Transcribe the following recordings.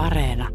Areena.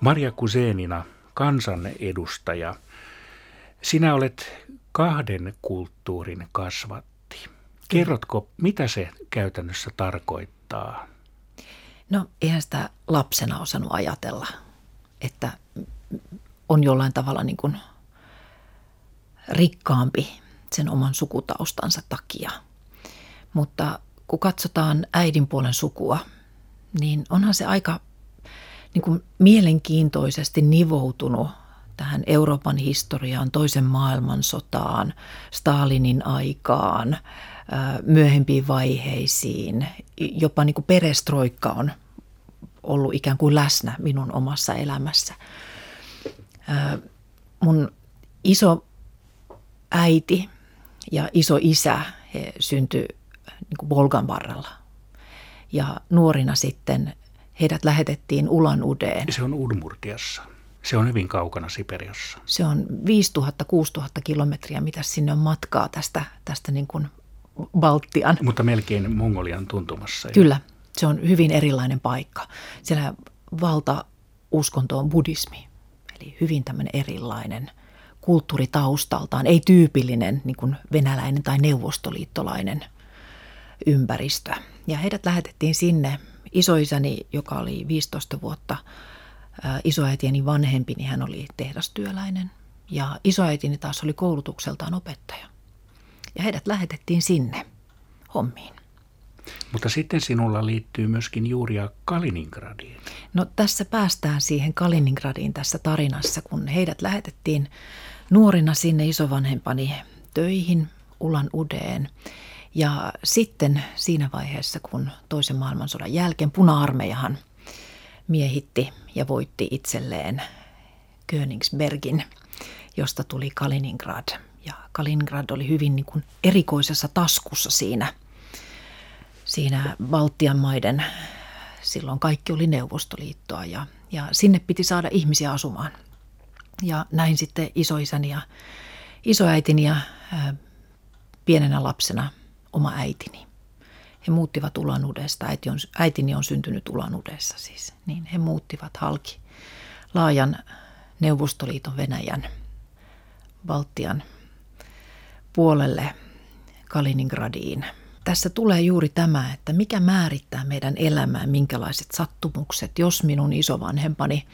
Maria Kusenina, kansanedustaja. Sinä olet kahden kulttuurin kasvatti. Kerrotko, mitä se käytännössä tarkoittaa? No, eihän sitä lapsena osannut ajatella, että on jollain tavalla niin kuin rikkaampi sen oman sukutaustansa takia. Mutta kun katsotaan äidin puolen sukua, niin onhan se aika niin kuin mielenkiintoisesti nivoutunut tähän Euroopan historiaan, toisen maailmansotaan, Stalinin aikaan, myöhempiin vaiheisiin. Jopa niin kuin perestroikka on ollut ikään kuin läsnä minun omassa elämässä. Mun iso äiti ja iso isä he syntyi niin kuin Volgan varrella. Ja nuorina sitten heidät lähetettiin Ulan Udeen. Se on Udmurtiassa. Se on hyvin kaukana Siperiassa. Se on 5000-6000 kilometriä, mitä sinne on matkaa tästä, tästä niin kuin Baltian. Mutta melkein Mongolian tuntumassa. Kyllä, se on hyvin erilainen paikka. Siellä valtauskonto on buddhismi, eli hyvin tämmöinen erilainen kulttuuritaustaltaan, ei tyypillinen niin kuin venäläinen tai neuvostoliittolainen ympäristö. Ja heidät lähetettiin sinne. Isoisäni, joka oli 15 vuotta isoäitieni vanhempi, niin hän oli tehdastyöläinen. Ja isoäitini taas oli koulutukseltaan opettaja. Ja heidät lähetettiin sinne hommiin. Mutta sitten sinulla liittyy myöskin juuria Kaliningradiin. No tässä päästään siihen Kaliningradiin tässä tarinassa, kun heidät lähetettiin nuorina sinne isovanhempani töihin Ulan Udeen. Ja sitten siinä vaiheessa, kun toisen maailmansodan jälkeen puna-armeijahan miehitti ja voitti itselleen Königsbergin, josta tuli Kaliningrad. Ja Kaliningrad oli hyvin niin kuin erikoisessa taskussa siinä, siinä Baltian maiden, silloin kaikki oli Neuvostoliittoa ja, ja sinne piti saada ihmisiä asumaan. Ja näin sitten isoisäni ja isoäitini ja ää, pienenä lapsena oma äitini. He muuttivat Ulanudesta, äiti on, äitini on syntynyt Ulanudessa siis, niin he muuttivat halki laajan Neuvostoliiton Venäjän Baltian puolelle Kaliningradiin. Tässä tulee juuri tämä, että mikä määrittää meidän elämää, minkälaiset sattumukset, jos minun isovanhempani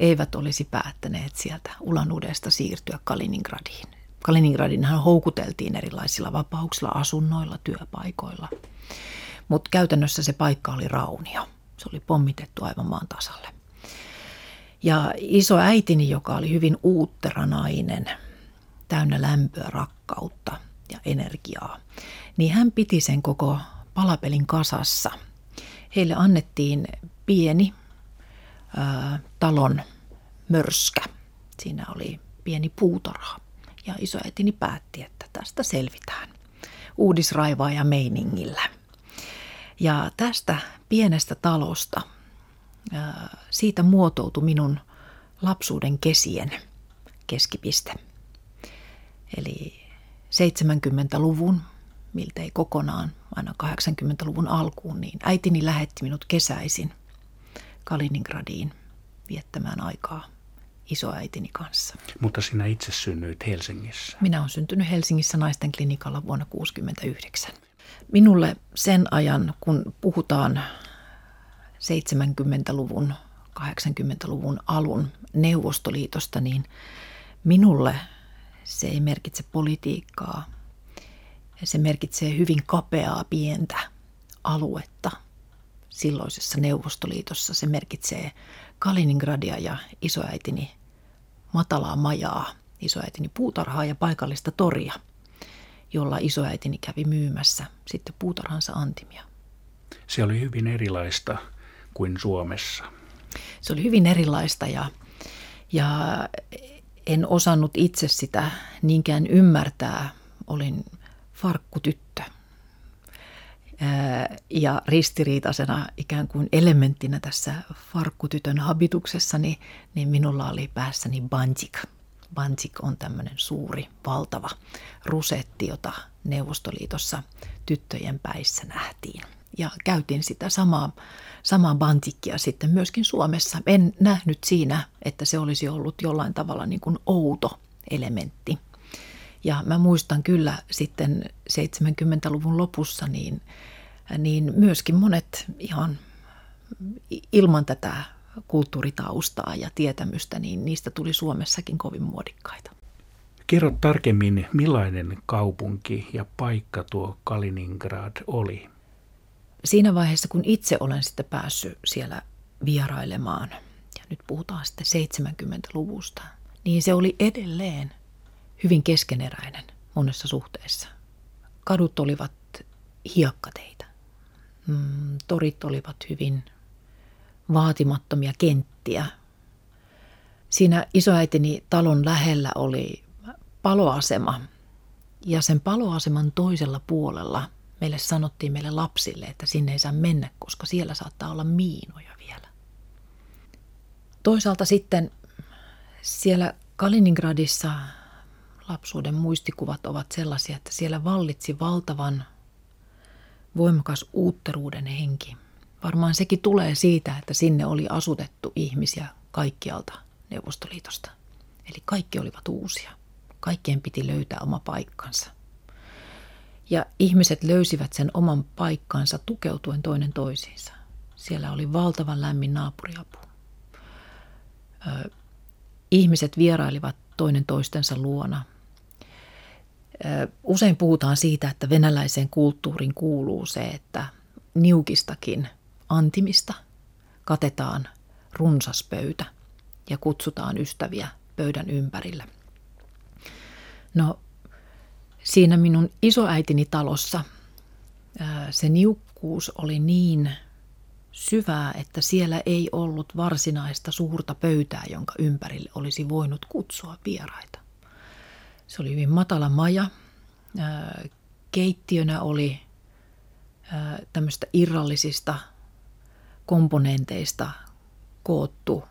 eivät olisi päättäneet sieltä Ulanudesta siirtyä Kaliningradiin. Kaliningradinhan houkuteltiin erilaisilla vapauksilla, asunnoilla, työpaikoilla. Mutta käytännössä se paikka oli raunio. Se oli pommitettu aivan maan tasalle. Ja iso äitini, joka oli hyvin uutteranainen, täynnä lämpöä, rakkautta ja energiaa, niin hän piti sen koko palapelin kasassa. Heille annettiin pieni ää, talon mörskä. Siinä oli pieni puutarha. Ja isoäitini päätti, että tästä selvitään uudisraivaaja meiningillä. Ja tästä pienestä talosta, siitä muotoutui minun lapsuuden kesien keskipiste. Eli 70-luvun, miltei kokonaan, aina 80-luvun alkuun, niin äitini lähetti minut kesäisin Kaliningradiin viettämään aikaa isoäitini kanssa. Mutta sinä itse synnyit Helsingissä. Minä olen syntynyt Helsingissä naisten klinikalla vuonna 1969. Minulle sen ajan, kun puhutaan 70-luvun, 80-luvun alun Neuvostoliitosta, niin minulle se ei merkitse politiikkaa. Se merkitsee hyvin kapeaa pientä aluetta silloisessa Neuvostoliitossa. Se merkitsee Kaliningradia ja isoäitini matalaa majaa, isoäitini puutarhaa ja paikallista toria – jolla isoäitini kävi myymässä sitten puutarhansa antimia. Se oli hyvin erilaista kuin Suomessa. Se oli hyvin erilaista ja, ja en osannut itse sitä niinkään ymmärtää. Olin farkkutyttö. Ja ristiriitaisena ikään kuin elementtinä tässä farkkutytön habituksessani, niin minulla oli päässäni banjik. Banjik on tämmöinen suuri, valtava rusetti, jota Neuvostoliitossa tyttöjen päissä nähtiin. Ja käytin sitä samaa, samaa bantikkia sitten myöskin Suomessa. En nähnyt siinä, että se olisi ollut jollain tavalla niin kuin outo elementti. Ja mä muistan kyllä sitten 70-luvun lopussa, niin, niin myöskin monet ihan ilman tätä kulttuuritaustaa ja tietämystä, niin niistä tuli Suomessakin kovin muodikkaita. Kerro tarkemmin, millainen kaupunki ja paikka tuo Kaliningrad oli? Siinä vaiheessa, kun itse olen sitten päässyt siellä vierailemaan, ja nyt puhutaan sitten 70-luvusta, niin se oli edelleen hyvin keskeneräinen monessa suhteessa. Kadut olivat hiekkateitä. Mm, torit olivat hyvin vaatimattomia kenttiä. Siinä isoäitini talon lähellä oli paloasema ja sen paloaseman toisella puolella meille sanottiin meille lapsille, että sinne ei saa mennä, koska siellä saattaa olla miinoja vielä. Toisaalta sitten siellä Kaliningradissa lapsuuden muistikuvat ovat sellaisia, että siellä vallitsi valtavan voimakas uutteruuden henki. Varmaan sekin tulee siitä, että sinne oli asutettu ihmisiä kaikkialta Neuvostoliitosta. Eli kaikki olivat uusia. Kaikkien piti löytää oma paikkansa. Ja ihmiset löysivät sen oman paikkansa tukeutuen toinen toisiinsa. Siellä oli valtavan lämmin naapuriapu. Ö, ihmiset vierailivat toinen toistensa luona. Ö, usein puhutaan siitä, että venäläiseen kulttuuriin kuuluu se, että niukistakin antimista katetaan runsas pöytä ja kutsutaan ystäviä pöydän ympärille – No siinä minun isoäitini talossa se niukkuus oli niin syvää, että siellä ei ollut varsinaista suurta pöytää, jonka ympärille olisi voinut kutsua vieraita. Se oli hyvin matala maja. Keittiönä oli tämmöistä irrallisista komponenteista koottu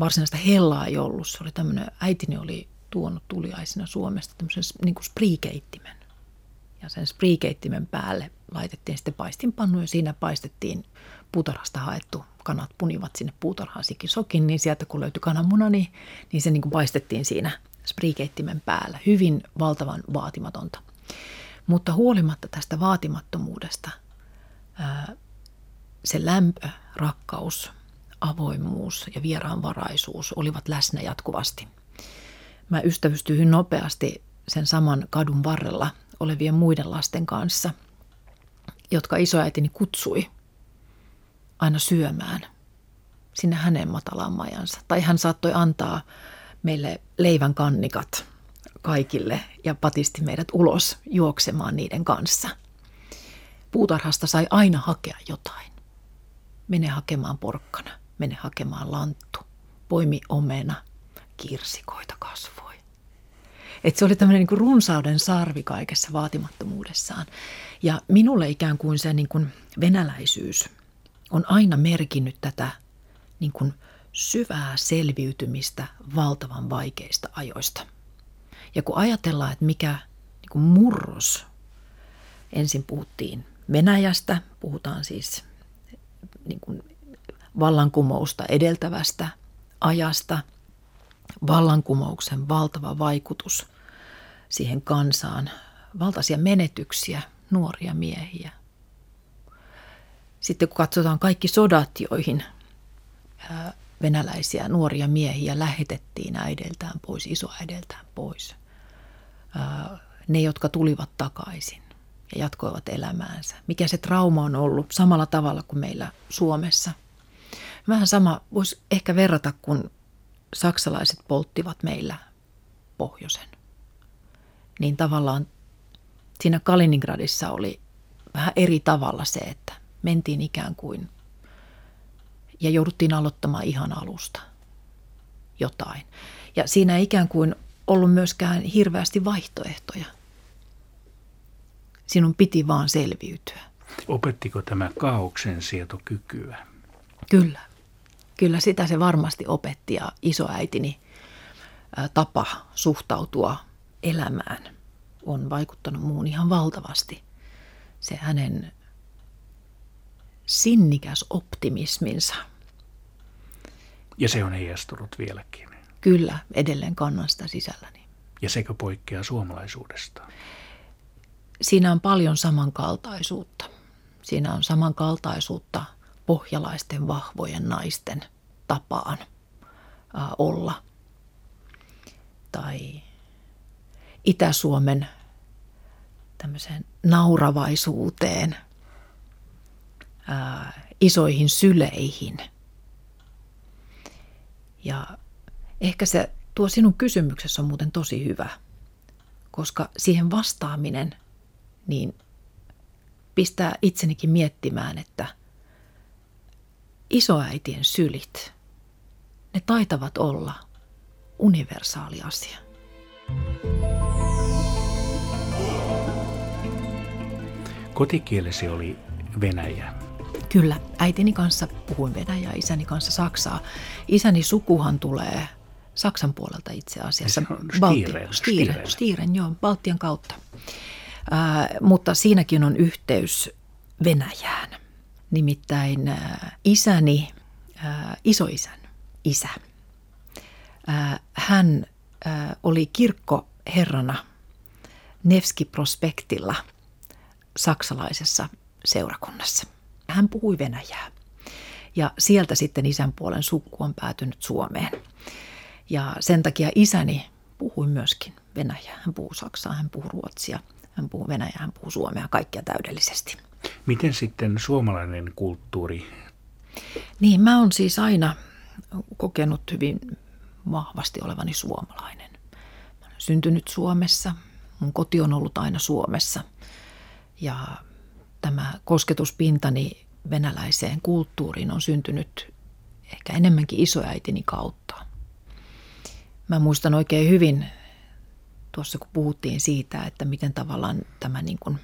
varsinaista hellaa ei ollut. Se oli tämmöinen, äitini oli tuonut tuliaisina Suomesta tämmöisen niin kuin spriikeittimen. Ja sen spriikeittimen päälle laitettiin sitten paistinpannu ja siinä paistettiin puutarhasta haettu kanat punivat sinne puutarhaan sokin, niin sieltä kun löytyi kananmuna, niin, niin se niin kuin paistettiin siinä spriikeittimen päällä. Hyvin valtavan vaatimatonta. Mutta huolimatta tästä vaatimattomuudesta, se lämpö, rakkaus, avoimuus ja vieraanvaraisuus olivat läsnä jatkuvasti. Mä ystävystyin nopeasti sen saman kadun varrella olevien muiden lasten kanssa, jotka isoäitini kutsui aina syömään sinne hänen matalaan majansa. Tai hän saattoi antaa meille leivän kannikat kaikille ja patisti meidät ulos juoksemaan niiden kanssa. Puutarhasta sai aina hakea jotain. Mene hakemaan porkkana – mene hakemaan lanttu, poimi omena, kirsikoita kasvoi. Et se oli tämmöinen niin runsauden sarvi kaikessa vaatimattomuudessaan. Ja minulle ikään kuin se niin kuin venäläisyys on aina merkinnyt tätä niin kuin syvää selviytymistä valtavan vaikeista ajoista. Ja kun ajatellaan, että mikä niin kuin murros, ensin puhuttiin Venäjästä, puhutaan siis niin kuin vallankumousta edeltävästä ajasta, vallankumouksen valtava vaikutus siihen kansaan, valtaisia menetyksiä, nuoria miehiä. Sitten kun katsotaan kaikki sodat, joihin venäläisiä nuoria miehiä lähetettiin äideltään pois, isoäideltään pois. Ne, jotka tulivat takaisin ja jatkoivat elämäänsä. Mikä se trauma on ollut samalla tavalla kuin meillä Suomessa – Vähän sama voisi ehkä verrata, kun saksalaiset polttivat meillä pohjoisen. Niin tavallaan siinä Kaliningradissa oli vähän eri tavalla se, että mentiin ikään kuin ja jouduttiin aloittamaan ihan alusta jotain. Ja siinä ei ikään kuin ollut myöskään hirveästi vaihtoehtoja. Sinun piti vaan selviytyä. Opettiko tämä kaauksen sietokykyä? Kyllä. Kyllä sitä se varmasti opetti ja isoäitini tapa suhtautua elämään on vaikuttanut muun ihan valtavasti. Se hänen sinnikäs optimisminsa. Ja se on heijastunut vieläkin. Kyllä, edelleen kannan sitä sisälläni. Ja sekö poikkeaa suomalaisuudesta? Siinä on paljon samankaltaisuutta. Siinä on samankaltaisuutta pohjalaisten vahvojen naisten tapaan olla. Tai Itä-Suomen tämmöiseen nauravaisuuteen, isoihin syleihin. Ja ehkä se tuo sinun kysymyksessä on muuten tosi hyvä, koska siihen vastaaminen niin pistää itsenikin miettimään, että isoäitien sylit, ne taitavat olla universaali asia. Kotikielesi oli venäjä. Kyllä, äitini kanssa puhuin venäjää, isäni kanssa saksaa. Isäni sukuhan tulee Saksan puolelta itse asiassa. Stiiren, Stiiren, Stiiren, joo, Baltian kautta. Äh, mutta siinäkin on yhteys Venäjään. Nimittäin äh, isäni, äh, isoisän isä, äh, hän oli kirkkoherrana Nevski-prospektilla saksalaisessa seurakunnassa. Hän puhui venäjää ja sieltä sitten isän puolen sukku on päätynyt Suomeen. Ja sen takia isäni puhui myöskin venäjää. Hän puhuu saksaa, hän puhuu ruotsia, hän puhuu venäjää, hän puhuu suomea, kaikkia täydellisesti. Miten sitten suomalainen kulttuuri? Niin, mä oon siis aina kokenut hyvin vahvasti olevani suomalainen. Mä olen syntynyt Suomessa, mun koti on ollut aina Suomessa ja tämä kosketuspintani venäläiseen kulttuuriin on syntynyt ehkä enemmänkin isoäitini kautta. Mä muistan oikein hyvin tuossa, kun puhuttiin siitä, että miten tavallaan tämä niin kuin,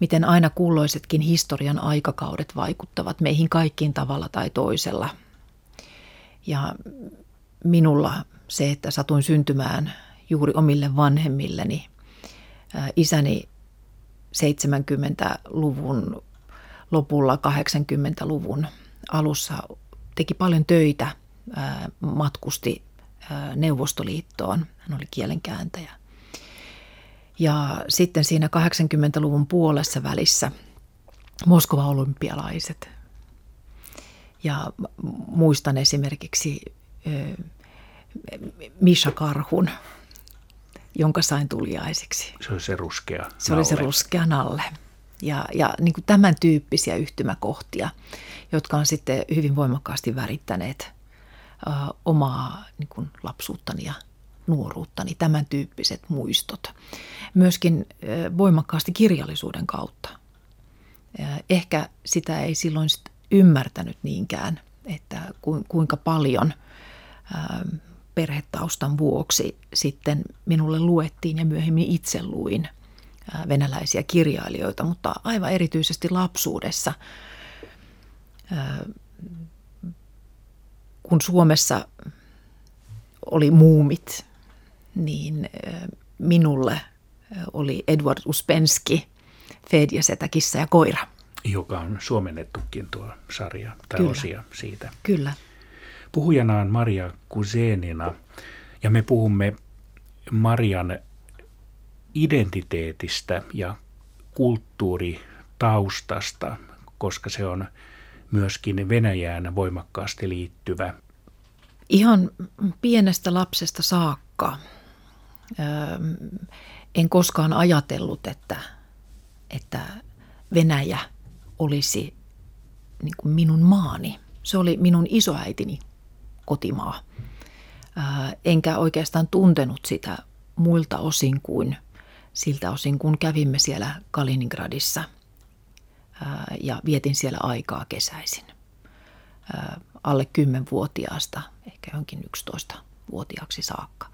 miten aina kulloisetkin historian aikakaudet vaikuttavat meihin kaikkiin tavalla tai toisella. Ja minulla se, että satuin syntymään juuri omille vanhemmilleni, isäni 70-luvun lopulla, 80-luvun alussa teki paljon töitä, matkusti Neuvostoliittoon. Hän oli kielenkääntäjä. Ja sitten siinä 80-luvun puolessa välissä Moskova olympialaiset. Ja muistan esimerkiksi Misha Karhun, jonka sain tuliaisiksi. Se oli se ruskea Se nalle. oli se ruskea nalle. Ja, ja niin kuin tämän tyyppisiä yhtymäkohtia, jotka on sitten hyvin voimakkaasti värittäneet omaa niin kuin lapsuuttani ja nuoruuttani, tämän tyyppiset muistot. Myöskin voimakkaasti kirjallisuuden kautta. Ehkä sitä ei silloin sit ymmärtänyt niinkään, että kuinka paljon perhetaustan vuoksi sitten minulle luettiin ja myöhemmin itse luin venäläisiä kirjailijoita, mutta aivan erityisesti lapsuudessa kun Suomessa oli muumit, niin minulle oli Edward Uspenski, Fedja Setä, kissa ja koira. Joka on suomennettukin tuo sarja tai Kyllä. osia siitä. Kyllä. Puhujana on Maria Kuzenina ja me puhumme Marian identiteetistä ja kulttuuritaustasta, koska se on myöskin Venäjään voimakkaasti liittyvä. Ihan pienestä lapsesta saakka en koskaan ajatellut, että, että Venäjä olisi niin kuin minun maani. Se oli minun isoäitini kotimaa. Enkä oikeastaan tuntenut sitä muilta osin kuin siltä osin, kun kävimme siellä Kaliningradissa – ja vietin siellä aikaa kesäisin. Alle 10-vuotiaasta, ehkä johonkin 11-vuotiaaksi saakka.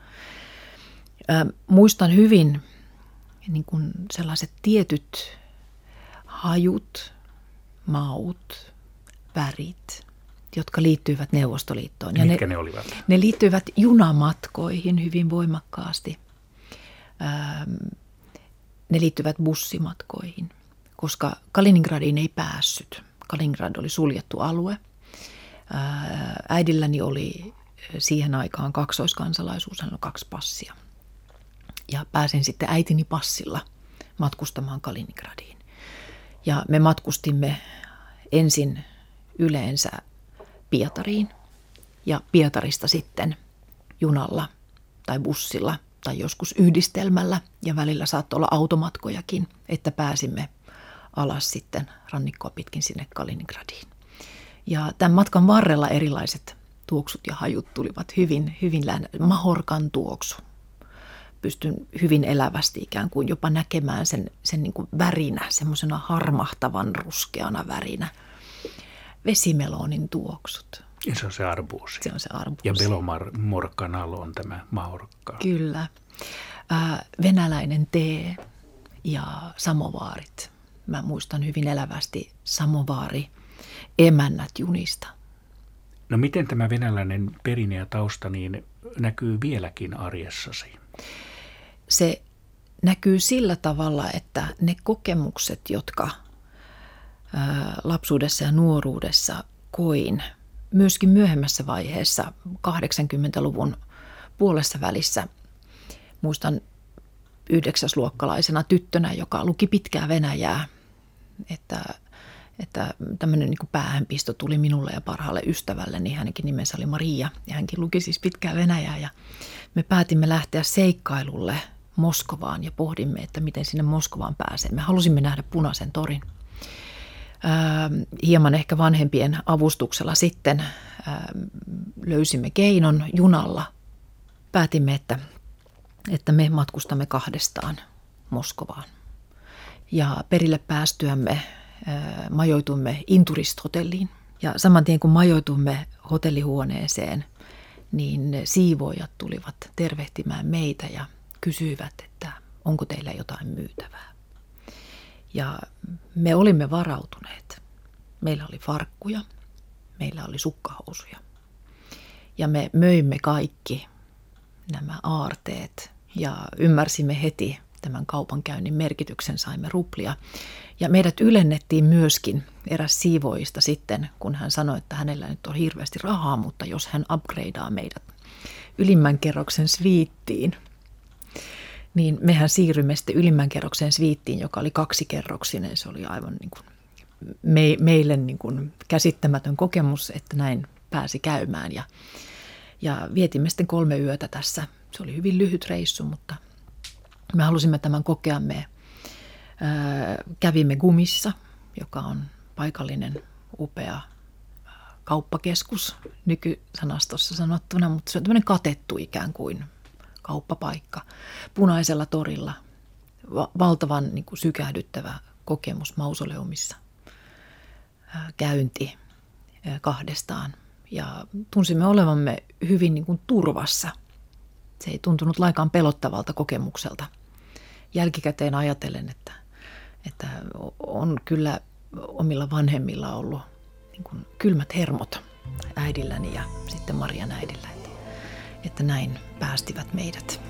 Muistan hyvin niin kuin sellaiset tietyt hajut, maut, värit, jotka liittyivät Neuvostoliittoon. Ja Mitkä ne, ne olivat? Ne liittyivät junamatkoihin hyvin voimakkaasti. Ne liittyvät bussimatkoihin, koska Kaliningradiin ei päässyt. Kaliningrad oli suljettu alue. Äidilläni oli siihen aikaan kaksoiskansalaisuus, hän on kaksi passia. Ja pääsin sitten äitini passilla matkustamaan Kaliningradiin. Ja me matkustimme ensin yleensä Pietariin ja Pietarista sitten junalla tai bussilla tai joskus yhdistelmällä ja välillä saattoi olla automatkojakin, että pääsimme alas sitten rannikkoa pitkin sinne Kaliningradiin. Ja tämän matkan varrella erilaiset tuoksut ja hajut tulivat hyvin, hyvin lähinnä. Mahorkan tuoksu. Pystyn hyvin elävästi ikään kuin jopa näkemään sen, sen niin kuin värinä, semmoisena harmahtavan ruskeana värinä. Vesimelonin tuoksut. Ja se on se arbuusi. Se on se arbuusi. Ja velomorkkanalo on tämä mahorkka. Kyllä. Äh, venäläinen tee ja samovaarit. Mä muistan hyvin elävästi samovaari emännät junista – No miten tämä venäläinen perinne ja tausta niin näkyy vieläkin arjessasi? Se näkyy sillä tavalla, että ne kokemukset, jotka lapsuudessa ja nuoruudessa koin, myöskin myöhemmässä vaiheessa 80-luvun puolessa välissä, muistan yhdeksäsluokkalaisena tyttönä, joka luki pitkää Venäjää, että että tämmöinen niin päähänpisto tuli minulle ja parhaalle ystävälle, niin hänenkin nimensä oli Maria ja hänkin luki siis pitkää Venäjää ja me päätimme lähteä seikkailulle Moskovaan ja pohdimme, että miten sinne Moskovaan pääsee. Me halusimme nähdä punaisen torin. Öö, hieman ehkä vanhempien avustuksella sitten öö, löysimme keinon junalla. Päätimme, että, että me matkustamme kahdestaan Moskovaan. Ja perille päästyämme majoitumme Inturist-hotelliin. Ja saman tien kun majoitumme hotellihuoneeseen, niin siivoojat tulivat tervehtimään meitä ja kysyivät, että onko teillä jotain myytävää. Ja me olimme varautuneet. Meillä oli farkkuja, meillä oli sukkahousuja. Ja me möimme kaikki nämä aarteet ja ymmärsimme heti tämän kaupankäynnin merkityksen, saimme ruplia. Ja meidät ylennettiin myöskin eräs siivoista sitten, kun hän sanoi, että hänellä nyt on hirveästi rahaa, mutta jos hän upgradeaa meidät ylimmän kerroksen sviittiin, niin mehän siirrymme sitten ylimmän kerroksen sviittiin, joka oli kaksikerroksinen. Se oli aivan niin kuin me, meille niin kuin käsittämätön kokemus, että näin pääsi käymään. Ja, ja vietimme sitten kolme yötä tässä. Se oli hyvin lyhyt reissu, mutta me halusimme tämän kokea. Me kävimme Gumissa, joka on paikallinen upea kauppakeskus nykysanastossa sanottuna, mutta se on tämmöinen katettu ikään kuin kauppapaikka punaisella torilla. valtavan niin kuin sykähdyttävä kokemus mausoleumissa. käynti kahdestaan ja tunsimme olevamme hyvin niin kuin turvassa. Se ei tuntunut laikaan pelottavalta kokemukselta. Jälkikäteen ajatellen, että että on kyllä omilla vanhemmilla ollut niin kuin kylmät hermot äidilläni ja sitten Marian äidillä, että, näin päästivät meidät.